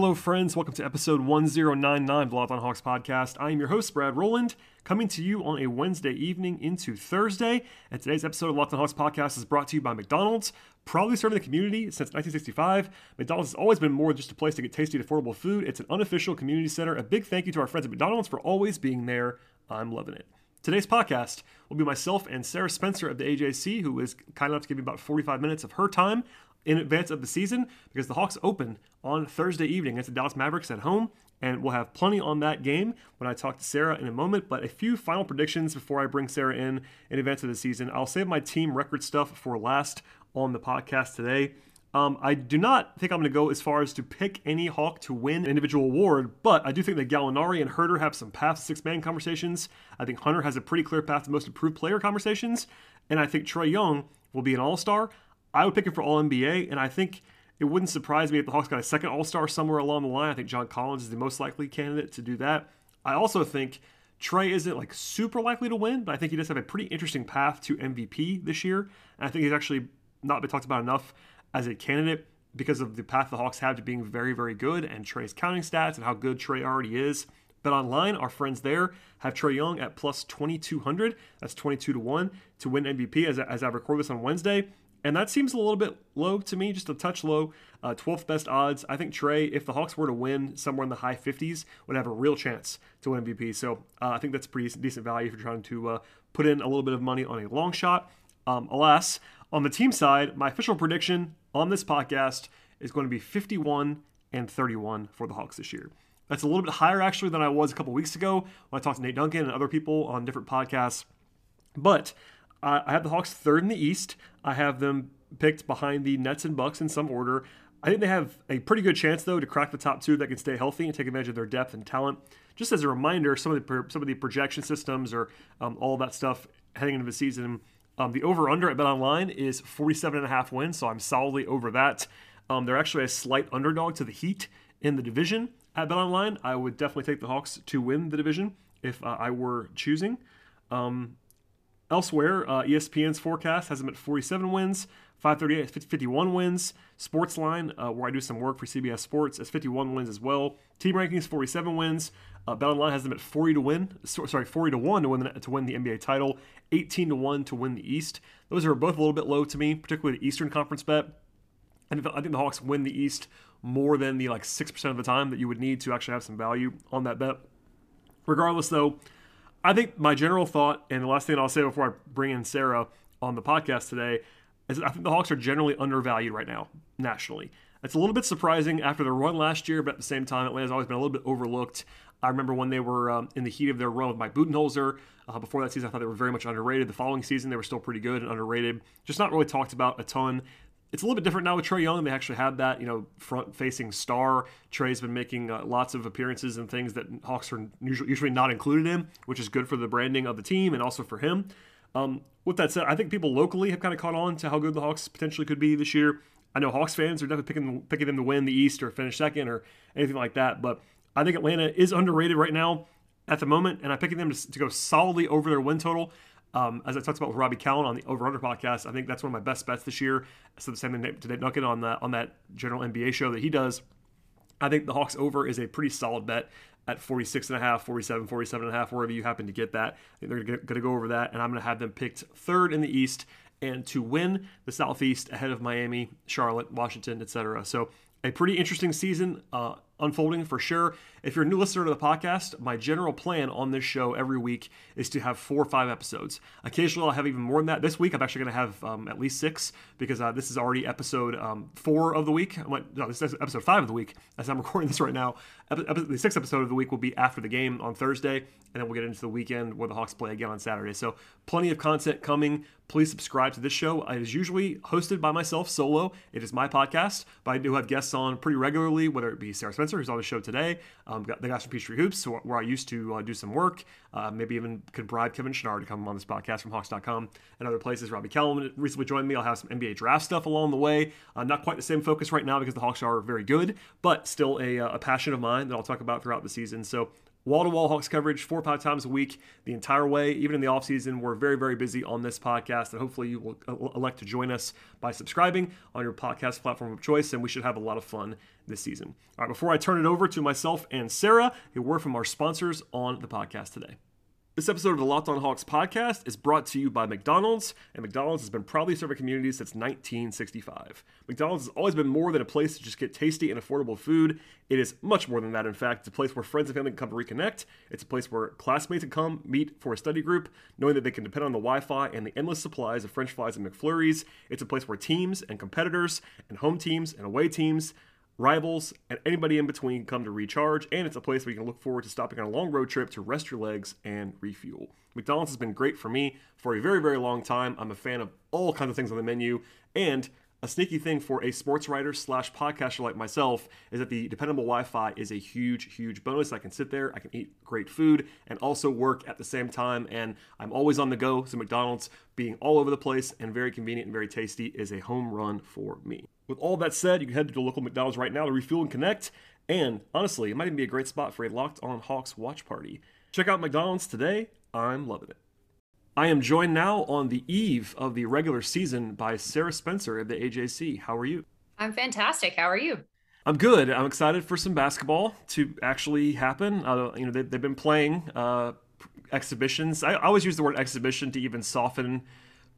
Hello, friends. Welcome to episode 1099 of the Locked On Hawks podcast. I am your host, Brad Rowland, coming to you on a Wednesday evening into Thursday. And today's episode of Locked On Hawks podcast is brought to you by McDonald's, proudly serving the community since 1965. McDonald's has always been more than just a place to get tasty, affordable food. It's an unofficial community center. A big thank you to our friends at McDonald's for always being there. I'm loving it. Today's podcast will be myself and Sarah Spencer of the AJC, who is kind enough to give me about 45 minutes of her time in advance of the season because the Hawks open on Thursday evening against the Dallas Mavericks at home. And we'll have plenty on that game when I talk to Sarah in a moment. But a few final predictions before I bring Sarah in in advance of the season. I'll save my team record stuff for last on the podcast today. Um, I do not think I'm going to go as far as to pick any Hawk to win an individual award, but I do think that Gallinari and Huerter have some path six man conversations. I think Hunter has a pretty clear path to most improved player conversations, and I think Trae Young will be an all star. I would pick him for All NBA, and I think it wouldn't surprise me if the Hawks got a second All Star somewhere along the line. I think John Collins is the most likely candidate to do that. I also think Trae isn't like super likely to win, but I think he does have a pretty interesting path to MVP this year. And I think he's actually not been talked about enough as a candidate because of the path the Hawks have to being very, very good and Trae's counting stats and how good Trae already is. But online, our friends there have Trae Young at plus 2200. That's 22 to 1 to win MVP as, as I record this on Wednesday. And that seems a little bit low to me, just a touch low. Uh, 12th best odds. I think Trae, if the Hawks were to win somewhere in the high 50s, would have a real chance to win MVP. So uh, I think that's pretty decent value if you're trying to uh, put in a little bit of money on a long shot. Um, alas, on the team side, my official prediction on this podcast is going to be 51 and 31 for the Hawks this year. That's a little bit higher actually than I was a couple weeks ago when I talked to Nate Duncan and other people on different podcasts. But uh, I have the Hawks third in the East. I have them picked behind the Nets and Bucks in some order. I think they have a pretty good chance though to crack the top two that can stay healthy and take advantage of their depth and talent. Just as a reminder, some of the some of the projection systems or um, all that stuff heading into the season, um, the over under at Bet Online is 47 and a half wins, so I'm solidly over that. Um, they're actually a slight underdog to the Heat in the division at Bet Online. I would definitely take the Hawks to win the division if uh, I were choosing. Um, Elsewhere, uh, ESPN's forecast has them at 47 wins, 538 51 wins. Sportsline, uh, where I do some work for CBS Sports, is 51 wins as well. Team rankings 47 wins. Uh, BetOnline has them at 40 to win. So, sorry, 40 to one to win the, to win the NBA title, 18 to one to win the East. Those are both a little bit low to me, particularly the Eastern Conference bet. And I think the Hawks win the East more than the like six percent of the time that you would need to actually have some value on that bet. Regardless, though. I think my general thought, and the last thing I'll say before I bring in Sarah on the podcast today, is I think the Hawks are generally undervalued right now nationally. It's a little bit surprising after their run last year, but at the same time, Atlanta's always been a little bit overlooked. I remember when they were um, in the heat of their run with Mike Budenholzer. Uh, before that season, I thought they were very much underrated. The following season, they were still pretty good and underrated. Just not really talked about a ton it's a little bit different now with Trae Young. They actually have that, you know, front-facing star. Trae's been making uh, lots of appearances and things that Hawks are usually, usually not included in, which is good for the branding of the team and also for him. Um, with that said, I think people locally have kind of caught on to how good the Hawks potentially could be this year. I know Hawks fans are definitely picking picking them to win the East or finish second or anything like that, but I think Atlanta is underrated right now at the moment, and I'm picking them to, to go solidly over their win total. Um, as I talked about with Robbie Cowan on the Over Under podcast, I think that's one of my best bets this year. So the same thing to Nate on that on that general NBA show that he does. I think the Hawks over is a pretty solid bet at 46 and a half, 47, 47 and a half, wherever you happen to get that. I think they're going to go over that, and I'm going to have them picked third in the East and to win the Southeast ahead of Miami, Charlotte, Washington, etc. So a pretty interesting season. Uh, unfolding for sure. If you're a new listener to the podcast, my general plan on this show every week is to have four or five episodes. Occasionally, I'll have even more than that. This week, I'm actually going to have um, at least six because uh, this is already episode um, four of the week. No, this is episode five of the week as I'm recording this right now. the sixth episode of the week will be after the game on Thursday, and then we'll get into the weekend where the Hawks play again on Saturday. So, plenty of content coming. Please subscribe to this show. It is usually hosted by myself solo. It is my podcast, but I do have guests on pretty regularly, whether it be Sarah Spencer, who's on the show today, uh, Um, the guys from Peachtree Hoops, where I used to uh, do some work. Uh, maybe even could bribe Kevin Chouinard to come on this podcast from Hawks.com and other places. Robbie Kellum recently joined me. I'll have some NBA draft stuff along the way. Uh, not quite the same focus right now because the Hawks are very good, but still a, uh, a passion of mine that I'll talk about throughout the season. So wall to wall Hawks coverage four or five times a week the entire way. Even in the offseason, we're very, very busy on this podcast. And hopefully, you will uh, elect to join us by subscribing on your podcast platform of choice. And we should have a lot of fun this season. All right, before I turn it over to myself and Sarah, a word from our sponsors on the podcast today. This episode of the Locked On Hawks podcast is brought to you by McDonald's, and McDonald's has been proudly serving communities since 1965. McDonald's has always been more than a place to just get tasty and affordable food. It is much more than that, in fact. It's a place where friends and family can come to reconnect. It's a place where classmates can come meet for a study group, knowing that they can depend on the Wi Fi and the endless supplies of French fries and McFlurries. It's a place where teams and competitors and home teams and away teams rivals, and anybody in between come to recharge, and it's a place where you can look forward to stopping on a long road trip to rest your legs and refuel. McDonald's has been great for me for a very, very long time. I'm a fan of all kinds of things on the menu, and a sneaky thing for a sports writer slash podcaster like myself is that the dependable Wi-Fi is a huge, huge bonus. I can sit there, I can eat great food, and also work at the same time. And I'm always on the go. So McDonald's being all over the place and very convenient and very tasty is a home run for me. With all that said, you can head to the local McDonald's right now to refuel and connect. And honestly, it might even be a great spot for a locked on Hawks watch party. Check out McDonald's today. I'm loving it. I am joined now on the eve of the regular season by Sarah Spencer of the AJC. How are you? I'm fantastic. How are you? I'm good. I'm excited for some basketball to actually happen. Uh, you know, they, have been playing uh, exhibitions. I, I always use the word exhibition to even soften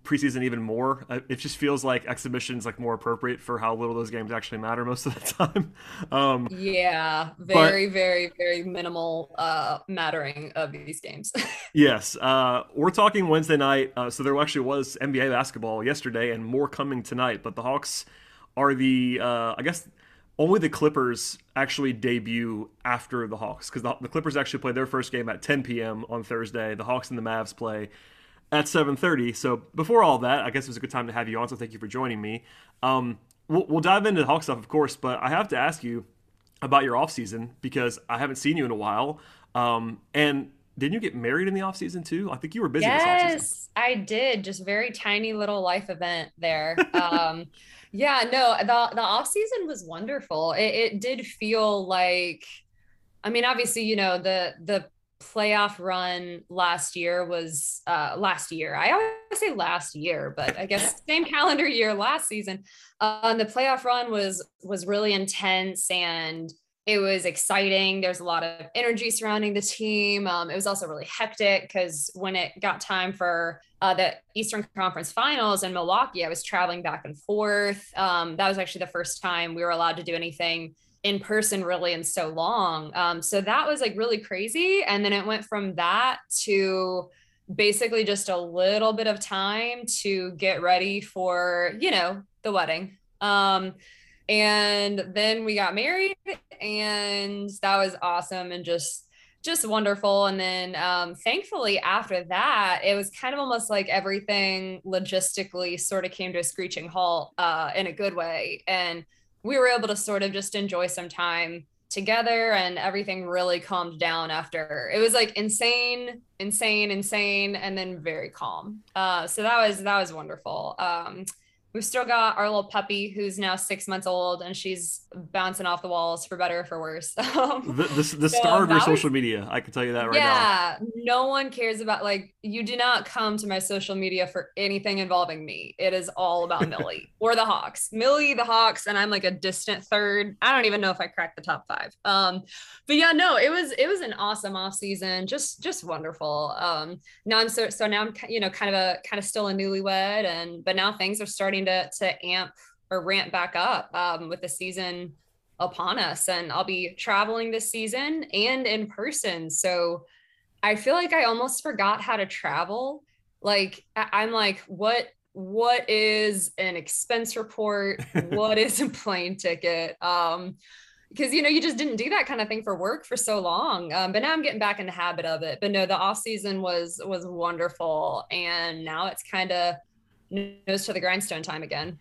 preseason even more. Uh, it just feels like exhibitions like more appropriate for how little those games actually matter most of the time. Um, yeah, very, but, very, very minimal uh, mattering of these games. yes, uh, we're talking Wednesday night, uh, so there actually was NBA basketball yesterday and more coming tonight. But the Hawks are the, uh, I guess. Only the Clippers actually debut after the Hawks because the, the Clippers actually play their first game at 10 p.m. on Thursday. The Hawks and the Mavs play at 7.30 so before all that i guess it was a good time to have you on so thank you for joining me. Um, we'll, we'll, dive into the hawk stuff of course but i have to ask you about your off season because i haven't seen you in a while. Um, and didn't you get married in the off season too? I think you were busy yes i did. Just very tiny little life event there. Um, yeah no the, the off season was wonderful. It, it did feel like i mean obviously you know the the playoff run last year was uh last year. I always say last year, but I guess same calendar year last season. Um, the playoff run was was really intense and it was exciting. There's a lot of energy surrounding the team. Um, it was also really hectic because when it got time for uh, the Eastern Conference Finals in Milwaukee, I was traveling back and forth. Um, that was actually the first time we were allowed to do anything in person really in so long. Um, so that was like really crazy. And then it went from that to basically just a little bit of time to get ready for, you know, the wedding. Um, and then we got married and that was awesome and just just wonderful and then um, thankfully after that it was kind of almost like everything logistically sort of came to a screeching halt uh, in a good way and we were able to sort of just enjoy some time together and everything really calmed down after. It was like insane insane insane and then very calm. Uh, so that was that was wonderful. Um, we've still got our little puppy who's now six months old and she's bouncing off the walls for better or for worse. Um, the, the, the so star of your social was, media. I can tell you that right yeah, now. Yeah. No one cares about like you do not come to my social media for anything involving me. It is all about Millie or the Hawks. Millie, the Hawks, and I'm like a distant third. I don't even know if I cracked the top five. Um, but yeah, no, it was it was an awesome off season. Just just wonderful. Um, now I'm so so now I'm you know kind of a kind of still a newlywed and but now things are starting starting to to amp or ramp back up um, with the season upon us. And I'll be traveling this season and in person. So I feel like I almost forgot how to travel. Like I'm like, what what is an expense report? what is a plane ticket? Um, because you know you just didn't do that kind of thing for work for so long um, but now i'm getting back in the habit of it but no the off season was was wonderful and now it's kind of nose to the grindstone time again.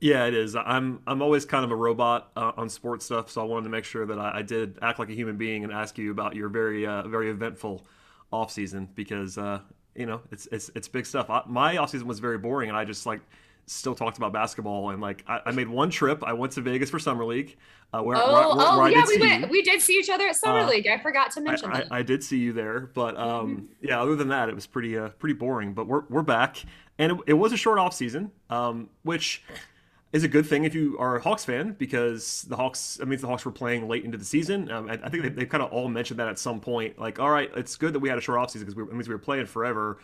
Yeah, it is. I'm I'm always kind of a robot uh, on sports stuff, so I wanted to make sure that I, I, did act like a human being and ask you about your very uh, very eventful off season because uh, you know it's it's it's big stuff. I, my off season was very boring, and I just like still talked about basketball and like I, I, made one trip. I went to Vegas for summer league. Uh, where, oh, where, where, oh yeah, we went. You. We did see each other at summer uh, league. I forgot to mention I, that. I, did see you there, but um, mm-hmm. yeah. Other than that, it was pretty uh, pretty boring. But we're we're back, and it, it was a short off season, um, which is a good thing if you are a Hawks fan because the Hawks. I mean, the Hawks were playing late into the season. Um, I, I, think they, they kind of all mentioned that at some point. Like, all right, it's good that we had a short off season because it means we were playing forever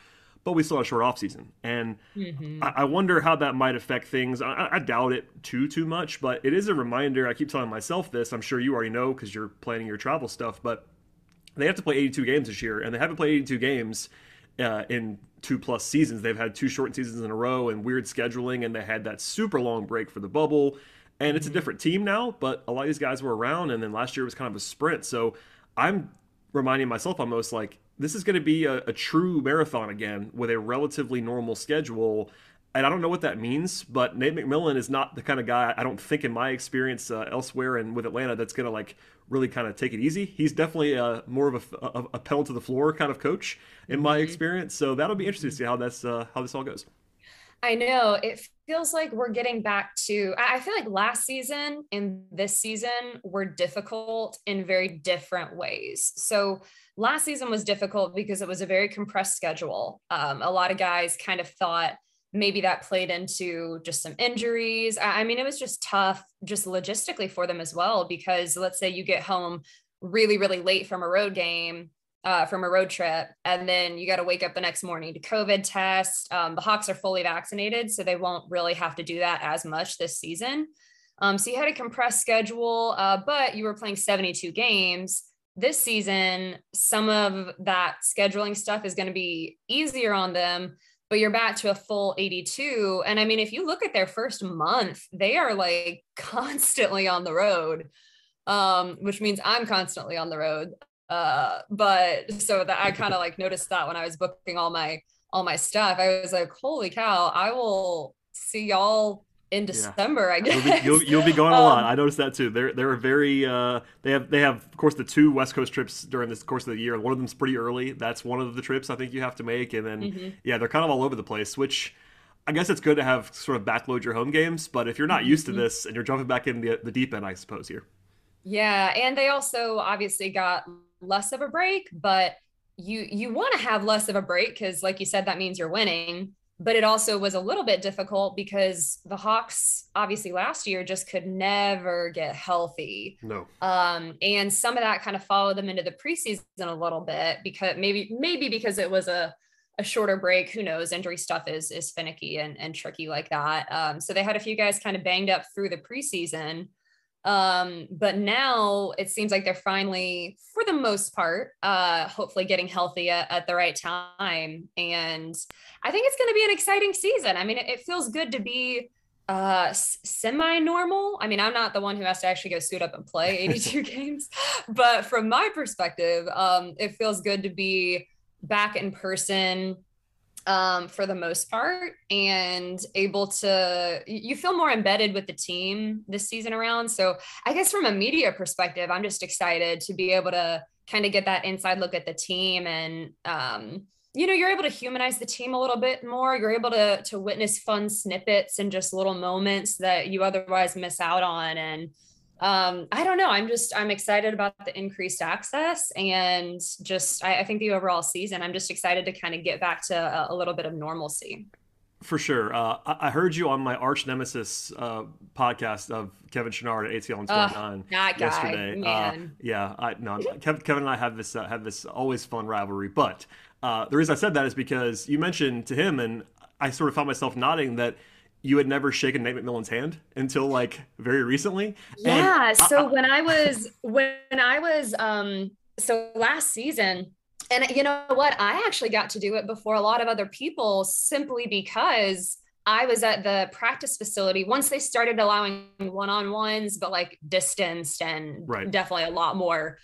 but we still had a short off season, and mm-hmm. I, I, wonder how that might affect things. I, I, doubt it too too much, but it is a reminder. I keep telling myself this. I'm sure you already know because you're planning your travel stuff, but they have to play 82 games this year, and they haven't played 82 games uh, in two plus seasons. They've had two short seasons in a row and weird scheduling, and they had that super long break for the bubble. And it's a mm-hmm. different team now, but a lot of these guys were around, and then last year was kind of a sprint. So I'm reminding myself almost like this is going to be a, a, true marathon again with a relatively normal schedule. And I don't know what that means, but Nate McMillan is not the kind of guy I don't think, in my experience uh, elsewhere and with Atlanta, that's going to like really kind of take it easy. He's definitely a, more of a, a, a pedal to the floor kind of coach in my mm-hmm. experience. So that'll be interesting to see how that's uh, how this all goes. I know it feels like we're getting back to, I feel like last season and this season were difficult in very different ways. So last season was difficult because it was a very compressed schedule. Um, a lot of guys kind of thought maybe that played into just some injuries. I mean, it was just tough, just logistically for them as well, because let's say you get home really, really late from a road game uh, from a road trip, and then you got to wake up the next morning to COVID test. Um, the Hawks are fully vaccinated, so they won't really have to do that as much this season. Um, so you had a compressed schedule, uh, but you were playing 72 games. This season, some of that scheduling stuff is going to be easier on them, but you're back to a full 82. And I mean, if you look at their first month, they are like constantly on the road um, which means I'm constantly on the road uh but so that i kind of like noticed that when i was booking all my all my stuff i was like holy cow i will see y'all in December, yeah. I guess. You'll be, you'll, you'll be going a lot. Um, I noticed that too. They're they're very uh, they have they have of course the two West Coast trips during this course of the year. One of them's pretty early. That's one of the trips I think you have to make, and then mm-hmm. yeah, they're kind of all over the place. Which I guess it's good to have sort of backload your home games, but if you're not used to mm-hmm. this and you're jumping back in the the deep end, I suppose here. Yeah, and they also obviously got less of a break, but you you want to have less of a break because like you said that means you're winning but it also was a little bit difficult because the hawks obviously last year just could never get healthy. No. Um and some of that kind of followed them into the preseason a little bit because maybe maybe because it was a a shorter break. Who knows? Injury stuff is is finicky and, and tricky like that. Um so they had a few guys kind of banged up through the preseason um, but now it seems like they're finally, for the most part, uh, hopefully getting healthy at, at the right time. And I think it's going to be an exciting season. I mean, it, it feels good to be uh semi-normal i mean i'm not the one who has to actually go suit up and play 82 games but from my perspective um it feels good to be back in person um, for the most part and able to you feel more embedded with the team this season around. So i guess from a media perspective i'm just excited to be able to kind of get that inside look at the team and um, you know you're able to humanize the team a little bit more. You're able to to witness fun snippets and just little moments that you otherwise miss out on. And um, I don't know. I'm just I'm excited about the increased access and just I, I think the overall season. I'm just excited to kind of get back to a, a little bit of normalcy. For sure. Uh, I, heard you on my arch nemesis uh, podcast of Kevin Chouinard at ATL and 29 uh, yesterday. Uh, yeah, I no, Kevin, Kevin and I have this uh, have this always fun rivalry. But uh, the reason I said that is because you mentioned to him, and I sort of found myself nodding that you had never shaken Nate McMillan's hand until like very recently. Yeah. And so when I was when I was um so last season, and you know what, I actually got to do it before a lot of other people simply because I was at the practice facility once they started allowing one-on-ones, but like distanced and right. definitely a lot more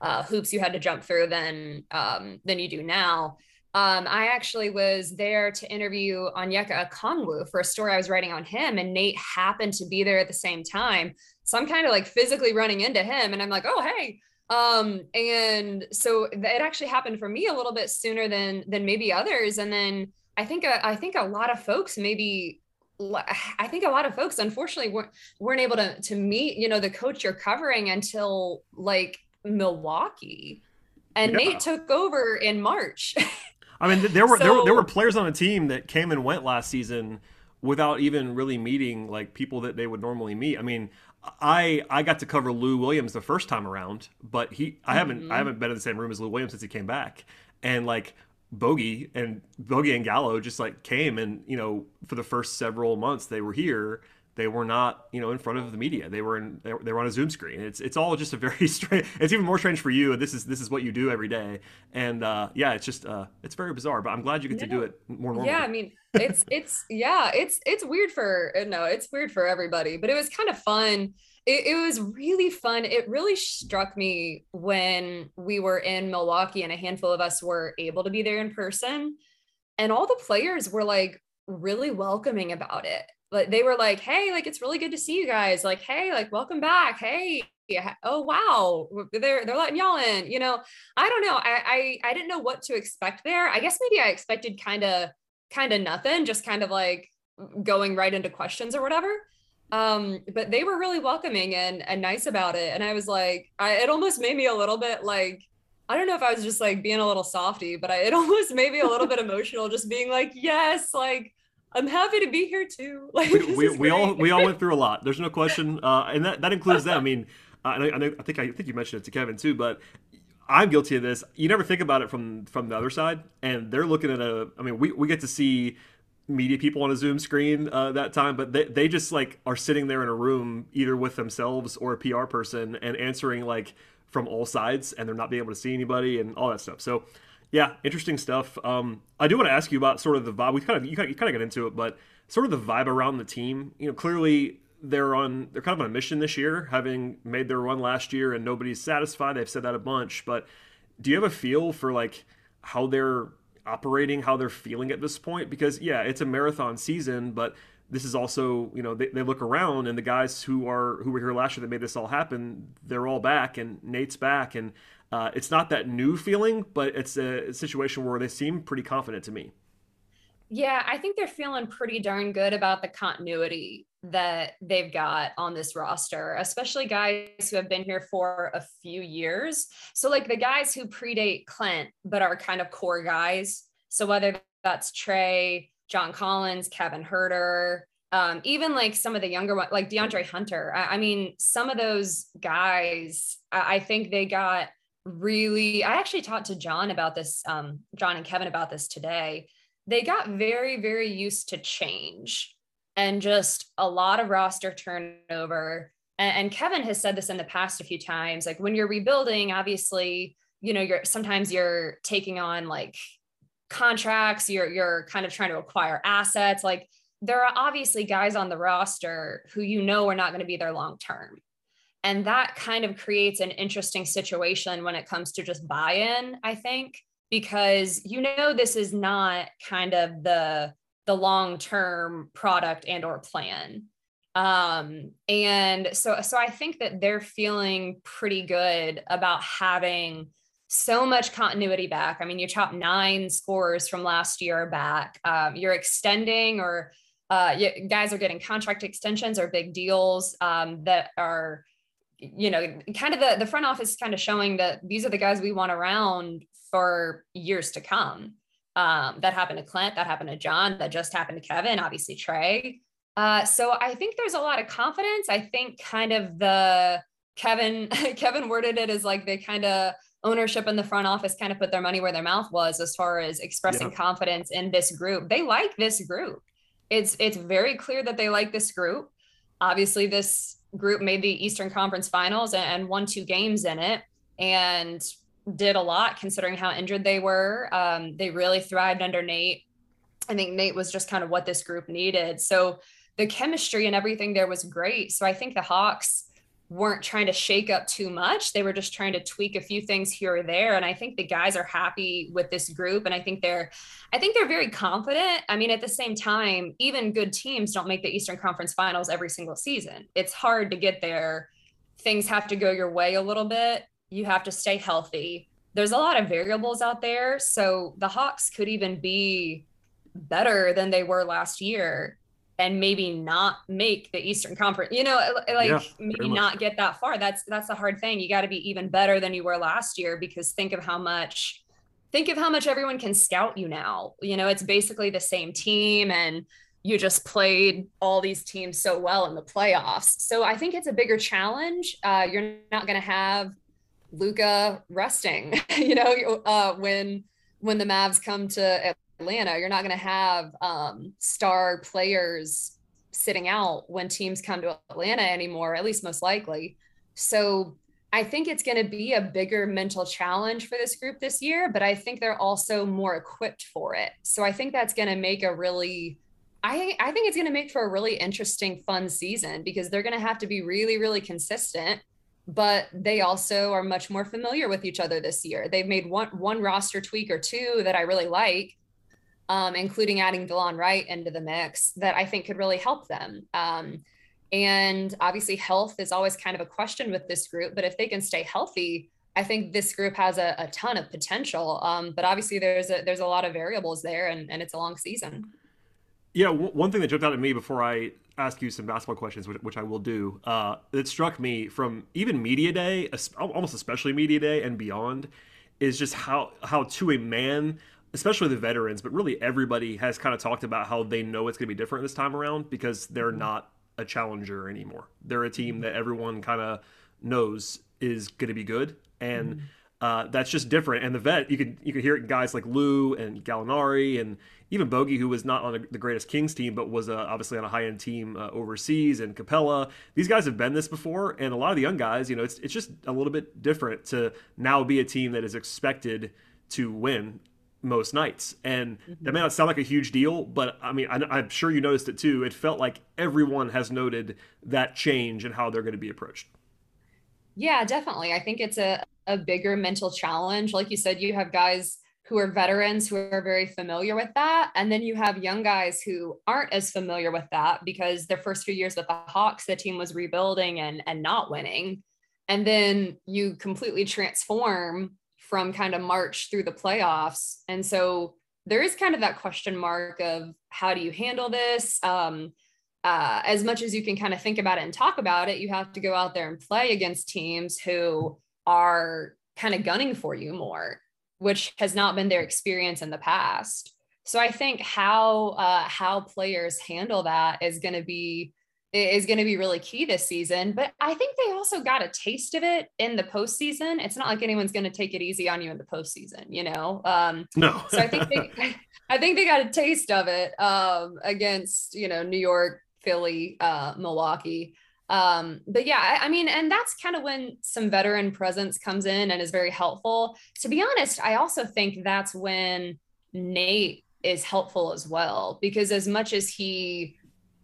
uh, hoops you had to jump through than um, than you do now Um, I actually was there to interview Onyeka Okongwu for a story I was writing on him, and Nate happened to be there at the same time. So I'm kind of like physically running into him, and I'm like, "Oh, hey!" Um, and so it actually happened for me a little bit sooner than than maybe others. And then I think uh, I think a lot of folks maybe I think a lot of folks unfortunately weren't weren't able to to meet you know the coach you're covering until like Milwaukee, and yeah. Nate took over in March. I mean, there were so, there were there were players on the team that came and went last season without even really meeting like people that they would normally meet. I mean, I I got to cover Lou Williams the first time around, but he I haven't mm-hmm. I haven't been in the same room as Lou Williams since he came back, and like Bogey and Bogey and Gallo just like came and you know for the first several months they were here they were not you know in front of the media. They were in they were, on a zoom screen. It's it's all just a very strange it's even more strange for you. This is this is what you do every day. And uh, yeah it's just uh, it's very bizarre but i'm glad you get to do it more normally. Yeah i mean it's it's yeah it's it's weird for uh, no it's weird for everybody but it was kind of fun. It, it was really fun. It really struck me when we were in milwaukee and a handful of us were able to be there in person and all the players were like really welcoming about it they were like, "Hey, like it's really good to see you guys. Like, hey, like welcome back. Hey, oh wow, they're they're letting y'all in. You know, I don't know. I I, I didn't know what to expect there. I guess maybe I expected kind of kind of nothing, just kind of like going right into questions or whatever. Um, but they were really welcoming and and nice about it. And I was like, I it almost made me a little bit like I don't know if I was just like being a little softy, but I, it almost made me a little bit emotional, just being like, yes, like I'm happy to be here too. Like we, we, we all we all went through a lot. There's no question, uh, and that, that includes them. I mean, uh, I, I, I think I think you mentioned it to Kevin too, but I'm guilty of this. You never think about it from from the other side, and they're looking at a. I mean, we we get to see media people on a Zoom screen uh, that time, but they they just like are sitting there in a room either with themselves or a PR person and answering like from all sides, and they're not being able to see anybody and all that stuff. So yeah, interesting stuff. Um, I do want to ask you about sort of the vibe. We kind of you kind of, you kind of get into it, but sort of the vibe around the team. You know, clearly they're on they're kind of on a mission this year, having made their run last year, and nobody's satisfied. They've said that a bunch, but do you have a feel for like how they're operating, how they're feeling at this point? Because yeah, it's a marathon season, but this is also you know they, they look around and the guys who are who were here last year that made this all happen, they're all back, and Nate's back, and uh, it's not that new feeling, but it's a situation where they seem pretty confident to me. Yeah, I think they're feeling pretty darn good about the continuity that they've got on this roster, especially guys who have been here for a few years. So, like the guys who predate Clint, but are kind of core guys. So, whether that's Trae, John Collins, Kevin Huerter, um, even like some of the younger ones, like DeAndre Hunter. I, I mean, some of those guys, I, I think they got really i actually talked to john about this um, john and kevin about this today they got very very used to change and just a lot of roster turnover and, and, kevin has said this in the past a few times like when you're rebuilding obviously you know you're sometimes you're taking on like contracts you're you're kind of trying to acquire assets like there are obviously guys on the roster who you know are not going to be there long term. And that kind of creates an interesting situation when it comes to just buy in, I think, because you know this is not kind of the the long-term product and or plan. Um and so so i think that they're feeling pretty good about having so much continuity back i mean you chop nine scores from last year back um, you're extending or uh, you, guys are getting contract extensions or big deals um, that are you know, kind of the, the front office kind of showing that these are the guys we want around for years to come. Um, that happened to Clint, that happened to John, that just happened to Kevin, obviously Trae. Uh, so I think there's a lot of confidence. I think kind of the Kevin Kevin worded it as like they kind of ownership in the front office kind of put their money where their mouth was as far as expressing yeah. confidence in this group. They like this group. It's it's very clear that they like this group. Obviously, this group made the Eastern Conference Finals and won two games in it, and did a lot considering how injured they were. Um, they really thrived under Nate. I think Nate was just kind of what this group needed. So the chemistry and everything there was great. So I think the Hawks weren't trying to shake up too much. They were just trying to tweak a few things here or there. And I think the guys are happy with this group. And I think they're, I think they're very confident. I mean, at the same time, even good teams don't make the Eastern Conference finals every single season. It's hard to get there. Things have to go your way a little bit. You have to stay healthy. There's a lot of variables out there. So the Hawks could even be better than they were last year and maybe not make the Eastern Conference. You know, like yeah, maybe not get that far. That's that's the hard thing. You got to be even better than you were last year because think of how much think of how much everyone can scout you now. You know, it's basically the same team and you just played all these teams so well in the playoffs. So I think it's a bigger challenge. Uh, you're not going to have Luka resting, you know, uh, when when the Mavs come to Atlanta, you're not going to have um, star players sitting out when teams come to Atlanta anymore, at least most likely. So I think it's going to be a bigger mental challenge for this group this year, but I think they're also more equipped for it. So I think that's going to make a really I, I think it's going to make for a really interesting, fun season because they're going to have to be really, really consistent. But they also are much more familiar with each other this year. They've made one one roster tweak or two that I really like, um, including adding Delon Wright into the mix, that I think could really help them. Um, and obviously, health is always kind of a question with this group, but if they can stay healthy, I think this group has a, a ton of potential. Um, but obviously, there's a, there's a lot of variables there, and, and it's a long season. Yeah, w- one thing that jumped out at me before I ask you some basketball questions, which, which I will do, uh, that struck me from even media day, almost especially media day and beyond, is just how how to a man especially the veterans, but really everybody has kind of talked about how they know it's going to be different this time around because they're mm-hmm. not a challenger anymore. They're a team that everyone kind of knows is going to be good, and mm-hmm. uh, that's just different. And the vet, you could you could hear it guys like Lou and Gallinari and even Bogey, who was not on the greatest Kings team, but was uh, obviously on a high end team uh, overseas, and Capela. These guys have been this before, and a lot of the young guys, you know, it's it's just a little bit different to now be a team that is expected to win most nights. And mm-hmm. that may not sound like a huge deal, but I mean, I, am sure you noticed it too. It felt like everyone has noted that change and how they're going to be approached. Yeah, definitely. I think it's a, a bigger mental challenge. Like you said, you have guys who are veterans who are very familiar with that. And then you have young guys who aren't as familiar with that because their first few years with the Hawks, the team was rebuilding and, and not winning. And then you completely transform from kind of March through the playoffs. And so there is kind of that question mark of how do you handle this? Um, uh, as much as you can kind of think about it and talk about it, you have to go out there and play against teams who are kind of gunning for you more, which has not been their experience in the past. So I think how uh, how players handle that is going to be is going to be really key this season. But I think they also got a taste of it in the postseason. It's not like anyone's going to take it easy on you in the postseason, you know. Um, no. so I think they, I think they got a taste of it um, against you know New York, Philly, uh, Milwaukee. Um, but yeah, I, I mean, and that's kind of when some veteran presence comes in and is very helpful. To be honest, I also think that's when Nate is helpful as well because as much as he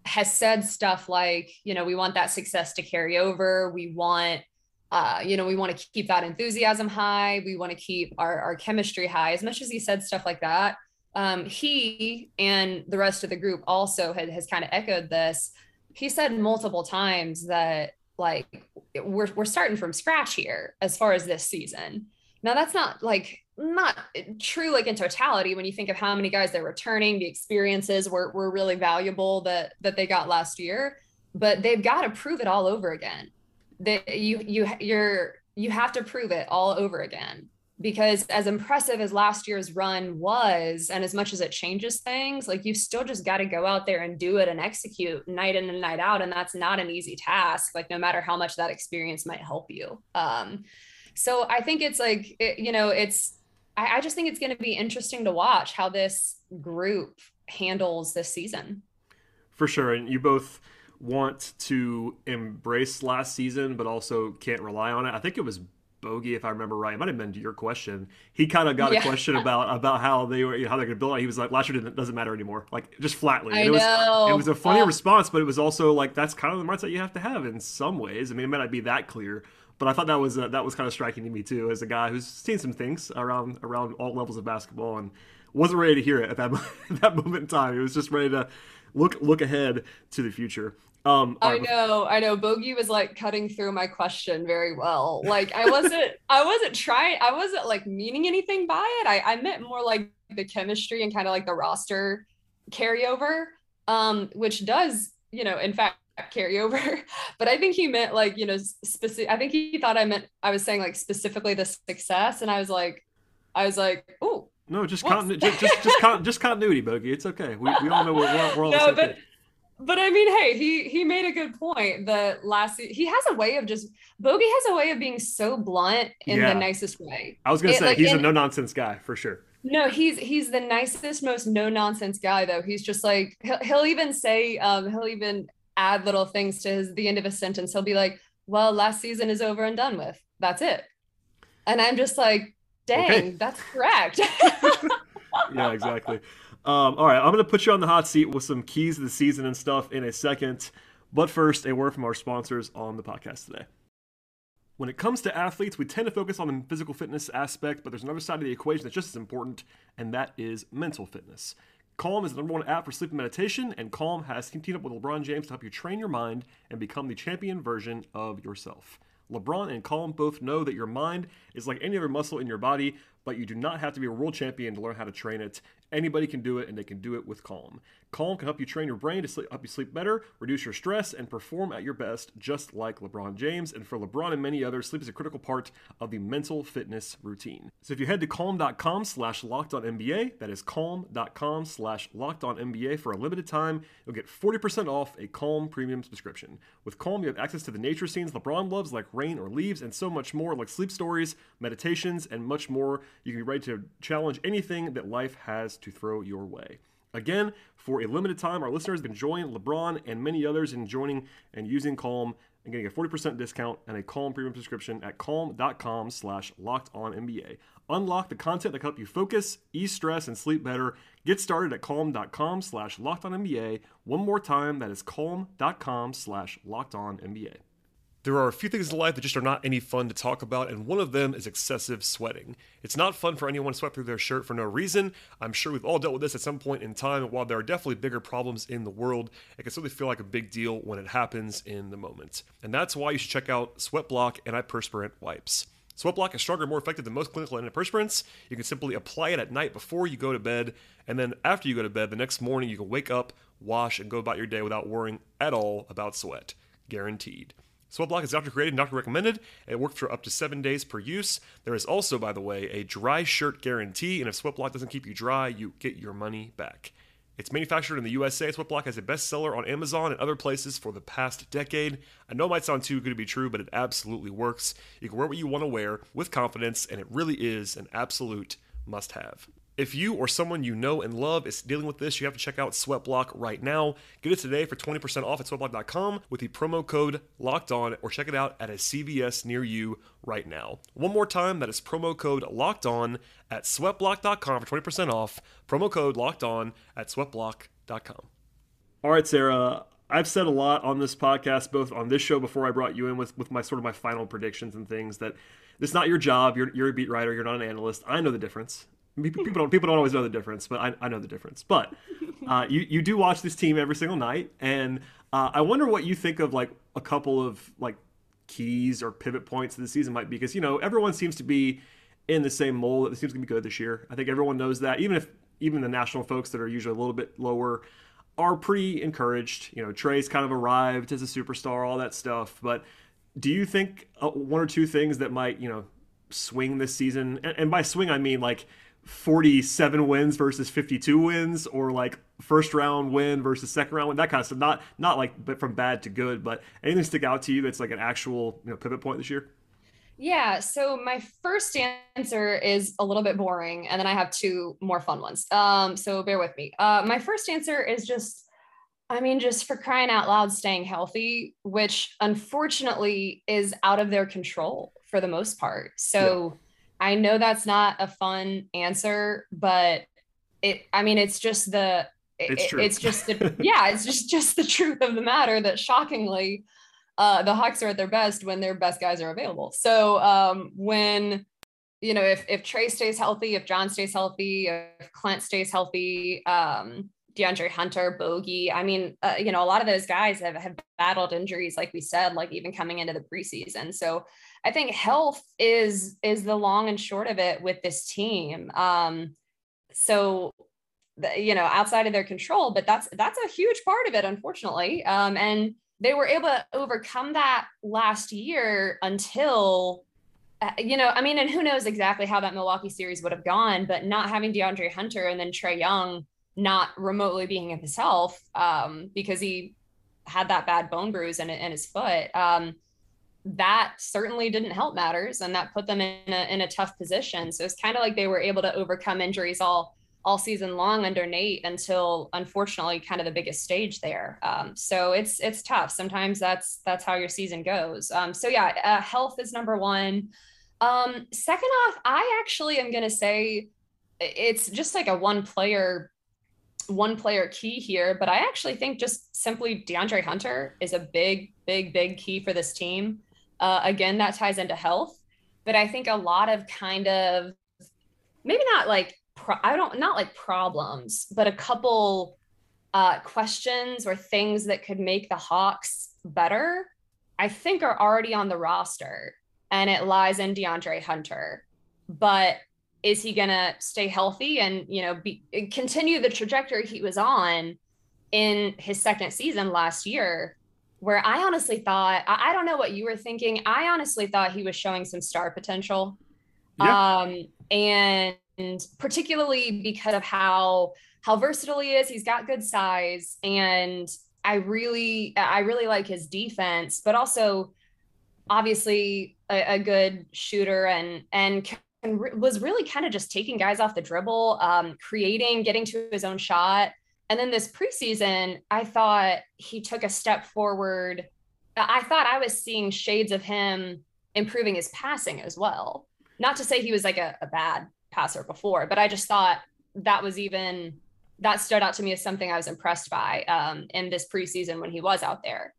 has said stuff like, you know, we want that success to carry over. We want, uh, you know, we want to keep that enthusiasm high. We want to keep our, our chemistry high. As much as he said stuff like that, um, he and the rest of the group also had, has kind of echoed this. He said multiple times that like we're we're starting from scratch here as far as this season. Now that's not like not true like in totality when you think of how many guys they're returning the experiences were, were really valuable that that they got last year but they've got to prove it all over again. That you you you're you have to prove it all over again because as impressive as last year's run was and as much as it changes things like you still just got to go out there and do it and execute night in and night out and that's not an easy task like no matter how much that experience might help you. Um so i think it's like it, you know it's I, I just think it's going to be interesting to watch how this group handles this season. For sure. And you both want to embrace last season, but also can't rely on it. I think it was Bogey, if I remember right. It might have been to your question. He kind of got yeah. a question about about how they were, you know, how they're going to build it. He was like, last year didn't, doesn't matter anymore. Like just flatly. It was, know. It was a funny uh, response, but it was also like that's kind of the mindset you have to have in some ways. I mean, it might not be that clear, but I thought that was uh, that was kind of striking to me too, as a guy who's seen some things around around all levels of basketball and wasn't ready to hear it at that at that moment in time. He was just ready to look look ahead to the future. Um, I know, I know. Bogey was like cutting through my question very well. Like I wasn't, I wasn't trying, I wasn't like meaning anything by it. I, I meant more like the chemistry and kind of like the roster carryover, um, which does, you know, in fact, carry over. but I think he meant like, you know, specific. I think he thought I meant I was saying like specifically the success, and I was like, I was like, oh. No, just continu- just just just, con- just continuity, Bogey. It's okay. We, we all know we're, we're, we're all no, but, but I mean, hey, he he made a good point that last he has a way of just Bogey has a way of being so blunt in yeah. the nicest way. I was gonna it, say like, he's a no nonsense guy for sure. No, he's he's the nicest, most no nonsense guy though. He's just like he'll, he'll even say um he'll even add little things to his the end of a sentence. He'll be like, "Well, last season is over and done with. That's it." And I'm just like, "Dang, okay. that's correct." yeah, exactly. Um, all right, I'm going to put you on the hot seat with some keys of the season and stuff in a second. But first, a word from our sponsors on the podcast today. When it comes to athletes, we tend to focus on the physical fitness aspect, but there's another side of the equation that's just as important, and that is mental fitness. Calm is the number one app for sleep and meditation, and Calm has teamed up with LeBron James to help you train your mind and become the champion version of yourself. LeBron and Calm both know that your mind is like any other muscle in your body, but you do not have to be a world champion to learn how to train it. Anybody can do it, and they can do it with Calm. Calm can help you train your brain to sleep, help you sleep better, reduce your stress, and perform at your best, just like LeBron James. And for LeBron and many others, sleep is a critical part of the mental fitness routine. So if you head to calm.com slash locked on NBA, that is calm.com slash locked on NBA for a limited time, you'll get 40% off a Calm premium subscription. With Calm, you have access to the nature scenes LeBron loves, like rain or leaves, and so much more, like sleep stories, meditations, and much more. You can be ready to challenge anything that life has to throw your way. Again, for a limited time, our listeners can join LeBron and many others in joining and using Calm and getting a 40% discount and a Calm premium subscription at calm.com slash locked on NBA. Unlock the content that can help you focus, ease stress, and sleep better. Get started at calm.com slash locked on NBA. One more time, that is calm.com slash locked on NBA. There are a few things in life that just are not any fun to talk about, and one of them is excessive sweating. It's not fun for anyone to sweat through their shirt for no reason. I'm sure we've all dealt with this at some point in time, while there are definitely bigger problems in the world, it can certainly feel like a big deal when it happens in the moment. And that's why you should check out Sweatblock antiperspirant wipes. Sweatblock is stronger and more effective than most clinical antiperspirants. You can simply apply it at night before you go to bed, and then after you go to bed, the next morning you can wake up, wash, and go about your day without worrying at all about sweat. Guaranteed. Sweatblock is doctor created and doctor recommended. It works for up to seven days per use. There is also, by the way, a dry shirt guarantee, and if Sweatblock doesn't keep you dry, you get your money back. It's manufactured in the USA. Sweatblock has a bestseller on Amazon and other places for the past decade. I know it might sound too good to be true, but it absolutely works. You can wear what you want to wear with confidence, and it really is an absolute must have. If you or someone you know and love is dealing with this, you have to check out Sweatblock right now. Get it today for 20% off at sweatblock.com with the promo code locked on or check it out at a CVS near you right now. One more time, that is promo code locked on at sweatblock.com for 20% off. Promo code locked on at sweatblock.com. All right, Sarah. I've said a lot on this podcast, both on this show before I brought you in with, with my sort of my final predictions and things that it's not your job. You're, you're a beat writer. You're not an analyst. I know the difference people don't people don't always know the difference, but I, I know the difference. But uh, you you do watch this team every single night, and uh, I wonder what you think of like a couple of like keys or pivot points of the season might be because you know everyone seems to be in the same mold that the team's gonna be good this year. I think everyone knows that, even if even the national folks that are usually a little bit lower are pretty encouraged. You know, Trae's kind of arrived as a superstar, all that stuff. But do you think uh, one or two things that might you know swing this season? And, and by swing I mean like 47 wins versus 52 wins or like first round win versus second round win that kind of stuff not not like but from bad to good but anything stick out to you that's like an actual you know pivot point this year yeah so my first answer is a little bit boring and then i have two more fun ones um so bear with me uh my first answer is just I mean, just for crying out loud, staying healthy, which unfortunately is out of their control for the most part. So. I know that's not a fun answer, but it I mean it's just the it's, true. it's just the, yeah, it's just just the truth of the matter that shockingly uh, the Hawks are at their best when their best guys are available. So um, when you know if if Trae stays healthy, if John stays healthy, if Clint stays healthy, um, DeAndre Hunter, Bogey. I mean, uh, you know, a lot of those guys have, have battled injuries, like we said, like even coming into the preseason. So I think health is is the long and short of it with this team. Um, so you know, outside of their control, but that's that's a huge part of it, unfortunately. Um, and they were able to overcome that last year until uh, you know, I mean, and who knows exactly how that Milwaukee series would have gone, but not having DeAndre Hunter and then Trae Young not remotely being himself um, because he had that bad bone bruise in, in his foot. Um, that certainly didn't help matters, and that put them in a, in a tough position. So it's kind of like they were able to overcome injuries all all season long under Nate until unfortunately kind of the biggest stage there. Um, so it's it's tough. Sometimes that's that's how your season goes. Um, so yeah, uh, health is number one. Um, second off, I actually am gonna say it's just like a one player one player key here, but I actually think just simply DeAndre Hunter is a big, big, big key for this team. Uh, again, that ties into health, but I think a lot of kind of maybe not like pro- I don't not like problems, but a couple uh, questions or things that could make the Hawks better. I think are already on the roster, and it lies in DeAndre Hunter. But is he going to stay healthy and you know be, continue the trajectory he was on in his second season last year where i honestly thought I, I, don't know what you were thinking i honestly thought he was showing some star potential yeah. um and particularly because of how how versatile he is he's got good size and i really i really like his defense but also obviously a, a good shooter and and was really kind of just taking guys off the dribble, um, creating, getting to his own shot. And then this preseason, I thought he took a step forward. I thought I was seeing shades of him improving his passing as well. Not to say he was like a, a bad passer before, but I just thought that was even that stood out to me as something I was impressed by um, in this preseason when he was out there.